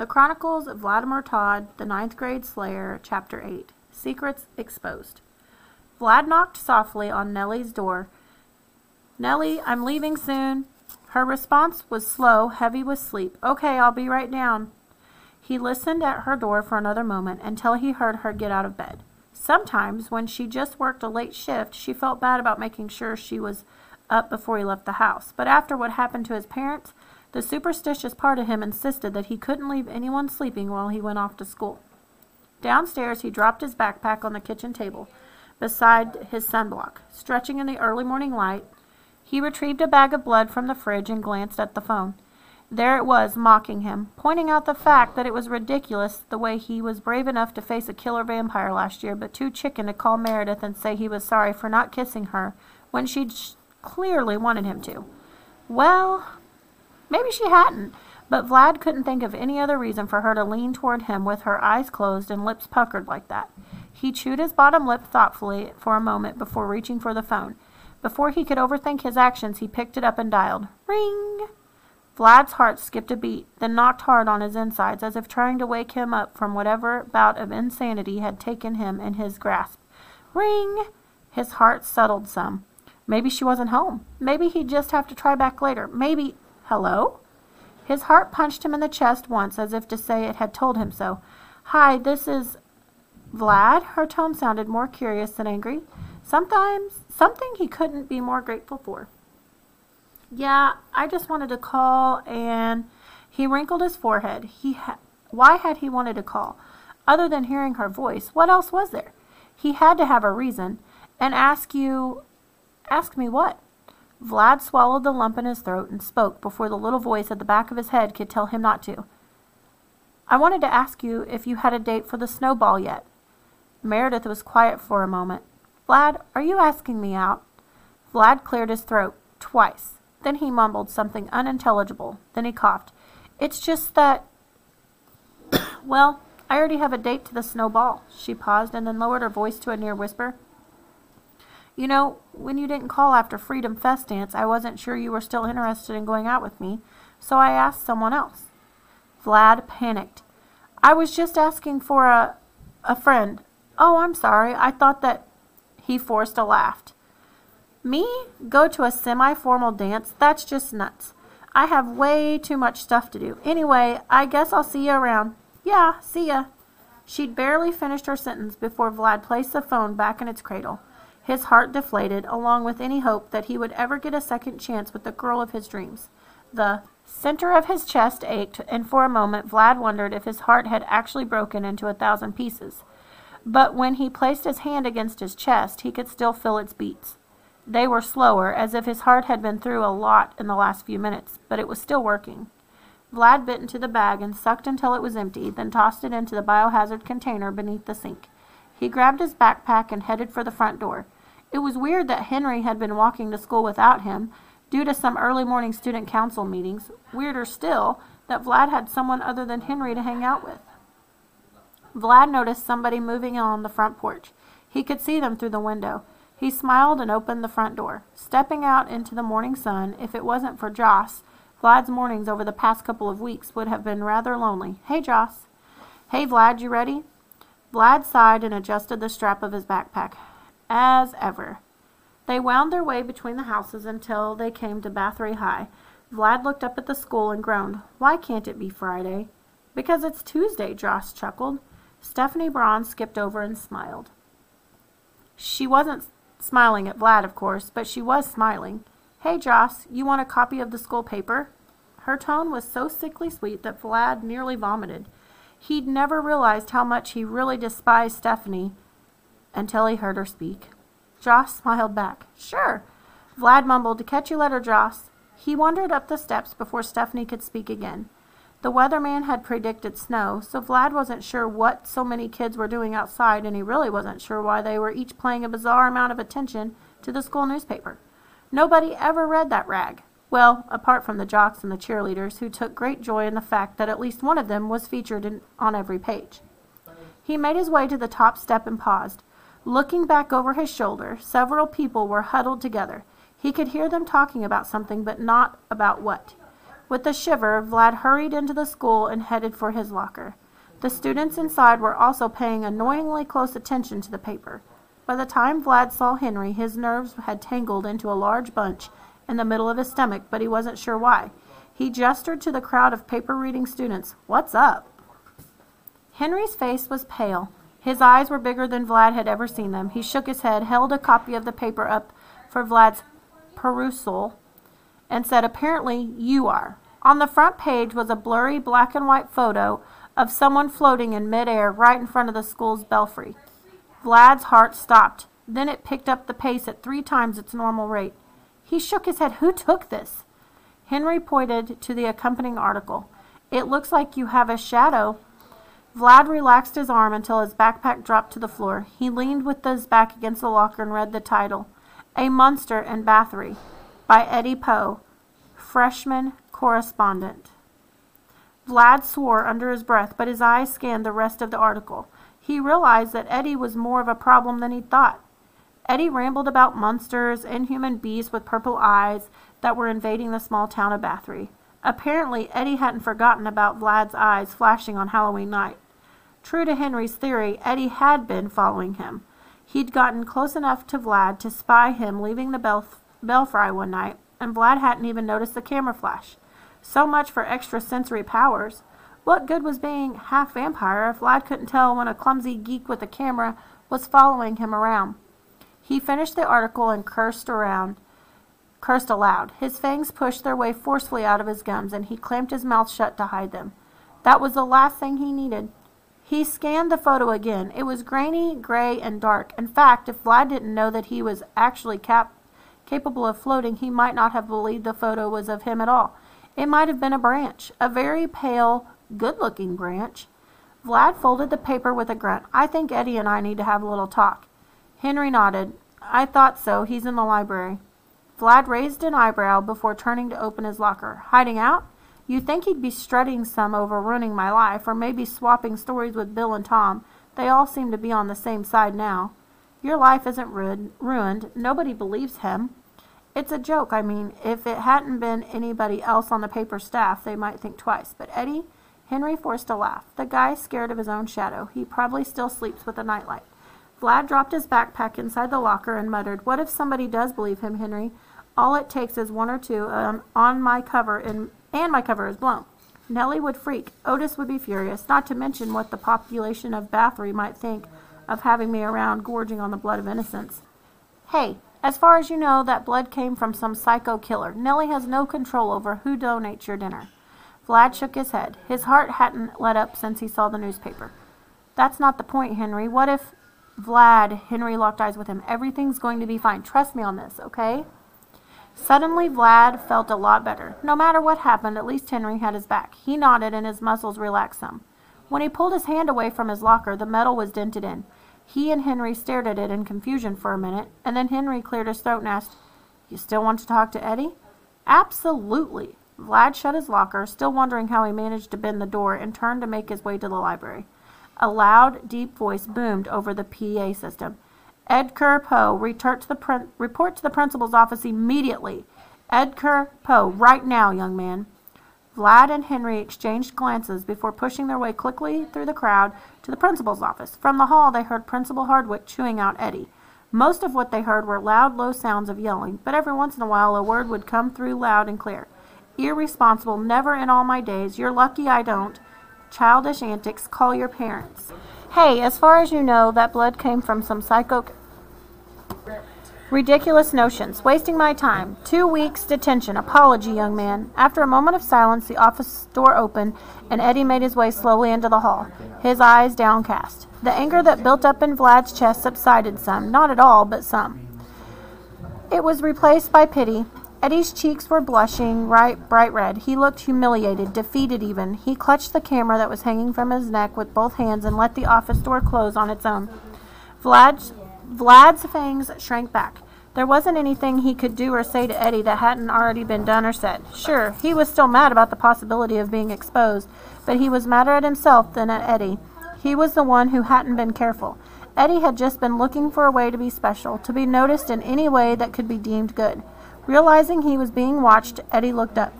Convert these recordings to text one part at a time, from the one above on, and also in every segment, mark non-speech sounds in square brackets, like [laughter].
The Chronicles of Vladimir Tod, the Ninth Grade Slayer, Chapter 8 Secrets Exposed. Vlad knocked softly on Nelly's door. Nelly, I'm leaving soon. Her response was slow, heavy with sleep. Okay, I'll be right down. He listened at her door for another moment until he heard her get out of bed. Sometimes, when she just worked a late shift, she felt bad about making sure she was up before he left the house. But after what happened to his parents, the superstitious part of him insisted that he couldn't leave anyone sleeping while he went off to school. Downstairs, he dropped his backpack on the kitchen table beside his sunblock. Stretching in the early morning light, he retrieved a bag of blood from the fridge and glanced at the phone. There it was, mocking him, pointing out the fact that it was ridiculous the way he was brave enough to face a killer vampire last year, but too chicken to call Meredith and say he was sorry for not kissing her when she'd clearly wanted him to. Well, Maybe she hadn't, but Vlad couldn't think of any other reason for her to lean toward him with her eyes closed and lips puckered like that. He chewed his bottom lip thoughtfully for a moment before reaching for the phone. Before he could overthink his actions, he picked it up and dialed. Ring! Vlad's heart skipped a beat, then knocked hard on his insides as if trying to wake him up from whatever bout of insanity had taken him in his grasp. Ring! His heart settled some. Maybe she wasn't home. Maybe he'd just have to try back later. Maybe. Hello? His heart punched him in the chest once as if to say it had told him so. Hi, this is Vlad? Her tone sounded more curious than angry. Sometimes something he couldn't be more grateful for. Yeah, I just wanted to call and he wrinkled his forehead. He ha- why had he wanted to call? Other than hearing her voice, what else was there? He had to have a reason. And ask you ask me what? Vlad swallowed the lump in his throat and spoke before the little voice at the back of his head could tell him not to. I wanted to ask you if you had a date for the snowball yet. Meredith was quiet for a moment. Vlad, are you asking me out? Vlad cleared his throat twice. Then he mumbled something unintelligible. Then he coughed. It's just that. [coughs] well, I already have a date to the snowball. She paused and then lowered her voice to a near whisper. You know, when you didn't call after Freedom Fest dance, I wasn't sure you were still interested in going out with me, so I asked someone else. Vlad panicked. I was just asking for a a friend. Oh, I'm sorry. I thought that he forced a laugh. Me? Go to a semi-formal dance? That's just nuts. I have way too much stuff to do. Anyway, I guess I'll see you around. Yeah, see ya. She'd barely finished her sentence before Vlad placed the phone back in its cradle his heart deflated, along with any hope that he would ever get a second chance with the girl of his dreams. The center of his chest ached, and for a moment Vlad wondered if his heart had actually broken into a thousand pieces. But when he placed his hand against his chest, he could still feel its beats. They were slower, as if his heart had been through a lot in the last few minutes, but it was still working. Vlad bit into the bag and sucked until it was empty, then tossed it into the biohazard container beneath the sink. He grabbed his backpack and headed for the front door. It was weird that Henry had been walking to school without him, due to some early morning student council meetings. Weirder still, that Vlad had someone other than Henry to hang out with. Vlad noticed somebody moving on the front porch. He could see them through the window. He smiled and opened the front door. Stepping out into the morning sun, if it wasn't for Joss, Vlad's mornings over the past couple of weeks would have been rather lonely. Hey, Joss. Hey, Vlad, you ready? Vlad sighed and adjusted the strap of his backpack. As ever. They wound their way between the houses until they came to Bathory High. Vlad looked up at the school and groaned. Why can't it be Friday? Because it's Tuesday, Joss chuckled. Stephanie Braun skipped over and smiled. She wasn't smiling at Vlad, of course, but she was smiling. Hey, Joss, you want a copy of the school paper? Her tone was so sickly sweet that Vlad nearly vomited. He'd never realized how much he really despised Stephanie until he heard her speak. Joss smiled back. Sure. Vlad mumbled, To catch you later, Joss. He wandered up the steps before Stephanie could speak again. The weatherman had predicted snow, so Vlad wasn't sure what so many kids were doing outside, and he really wasn't sure why they were each paying a bizarre amount of attention to the school newspaper. Nobody ever read that rag. Well, apart from the jocks and the cheerleaders, who took great joy in the fact that at least one of them was featured in, on every page. He made his way to the top step and paused. Looking back over his shoulder, several people were huddled together. He could hear them talking about something, but not about what. With a shiver, Vlad hurried into the school and headed for his locker. The students inside were also paying annoyingly close attention to the paper. By the time Vlad saw Henry, his nerves had tangled into a large bunch in the middle of his stomach, but he wasn't sure why. He gestured to the crowd of paper reading students. What's up? Henry's face was pale. His eyes were bigger than Vlad had ever seen them. He shook his head, held a copy of the paper up for Vlad's perusal, and said, Apparently you are. On the front page was a blurry black and white photo of someone floating in midair right in front of the school's belfry. Vlad's heart stopped. Then it picked up the pace at three times its normal rate. He shook his head. Who took this? Henry pointed to the accompanying article. It looks like you have a shadow. Vlad relaxed his arm until his backpack dropped to the floor. He leaned with his back against the locker and read the title A Monster in Bathory by Eddie Poe, freshman correspondent. Vlad swore under his breath, but his eyes scanned the rest of the article. He realized that Eddie was more of a problem than he thought. Eddie rambled about monsters, inhuman beasts with purple eyes that were invading the small town of Bathory. Apparently, Eddie hadn't forgotten about Vlad's eyes flashing on Halloween night. True to Henry's theory, Eddie had been following him. He'd gotten close enough to Vlad to spy him leaving the belf- belfry one night, and Vlad hadn't even noticed the camera flash. So much for extrasensory powers. What good was being half vampire if Vlad couldn't tell when a clumsy geek with a camera was following him around? He finished the article and cursed around, cursed aloud. His fangs pushed their way forcefully out of his gums, and he clamped his mouth shut to hide them. That was the last thing he needed. He scanned the photo again. It was grainy, gray, and dark. In fact, if Vlad didn't know that he was actually cap- capable of floating, he might not have believed the photo was of him at all. It might have been a branch, a very pale, good looking branch. Vlad folded the paper with a grunt. I think Eddie and I need to have a little talk. Henry nodded. I thought so. He's in the library. Vlad raised an eyebrow before turning to open his locker. Hiding out? You'd think he'd be strutting some over ruining my life, or maybe swapping stories with Bill and Tom. They all seem to be on the same side now. Your life isn't ruined. Nobody believes him. It's a joke. I mean, if it hadn't been anybody else on the paper staff, they might think twice. But Eddie, Henry forced a laugh. The guy's scared of his own shadow. He probably still sleeps with a nightlight. Vlad dropped his backpack inside the locker and muttered, What if somebody does believe him, Henry? All it takes is one or two um, on my cover and, and my cover is blown. Nelly would freak. Otis would be furious, not to mention what the population of Bathory might think of having me around gorging on the blood of innocents. Hey, as far as you know, that blood came from some psycho killer. Nelly has no control over who donates your dinner. Vlad shook his head. His heart hadn't let up since he saw the newspaper. That's not the point, Henry. What if Vlad, Henry locked eyes with him. Everything's going to be fine. Trust me on this, okay? Suddenly, Vlad felt a lot better. No matter what happened, at least Henry had his back. He nodded and his muscles relaxed some. When he pulled his hand away from his locker, the metal was dented in. He and Henry stared at it in confusion for a minute, and then Henry cleared his throat and asked, You still want to talk to Eddie? Absolutely. Vlad shut his locker, still wondering how he managed to bend the door, and turned to make his way to the library. A loud, deep voice boomed over the PA system. Edgar Poe, report to the, report to the principal's office immediately. Edgar Poe, right now, young man. Vlad and Henry exchanged glances before pushing their way quickly through the crowd to the principal's office. From the hall, they heard Principal Hardwick chewing out Eddie. Most of what they heard were loud, low sounds of yelling, but every once in a while a word would come through loud and clear. Irresponsible, never in all my days. You're lucky I don't. Childish antics, call your parents. Hey, as far as you know, that blood came from some psycho Ridiculous notions. Wasting my time. Two weeks detention. Apology, young man. After a moment of silence, the office door opened, and Eddie made his way slowly into the hall, his eyes downcast. The anger that built up in Vlad's chest subsided some. Not at all, but some. It was replaced by pity. Eddie's cheeks were blushing right bright red. He looked humiliated, defeated even. He clutched the camera that was hanging from his neck with both hands and let the office door close on its own. Vlad's Vlad's fangs shrank back. There wasn't anything he could do or say to Eddie that hadn't already been done or said. Sure, he was still mad about the possibility of being exposed, but he was madder at himself than at Eddie. He was the one who hadn't been careful. Eddie had just been looking for a way to be special, to be noticed in any way that could be deemed good. Realizing he was being watched, Eddie looked up.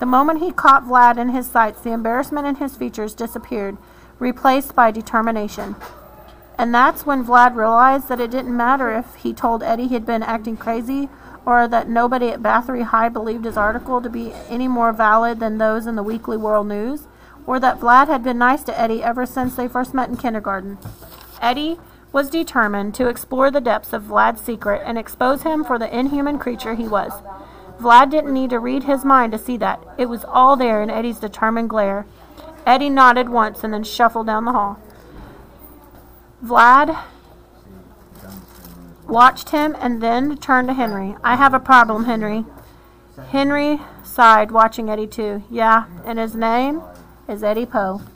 The moment he caught Vlad in his sights, the embarrassment in his features disappeared, replaced by determination. And that's when Vlad realized that it didn't matter if he told Eddie he'd been acting crazy or that nobody at Bathory High believed his article to be any more valid than those in the Weekly World News, or that Vlad had been nice to Eddie ever since they first met in kindergarten. Eddie was determined to explore the depths of Vlad's secret and expose him for the inhuman creature he was. Vlad didn't need to read his mind to see that. It was all there in Eddie's determined glare. Eddie nodded once and then shuffled down the hall. Vlad watched him and then turned to Henry. I have a problem, Henry. Henry sighed, watching Eddie too. Yeah, and his name is Eddie Poe.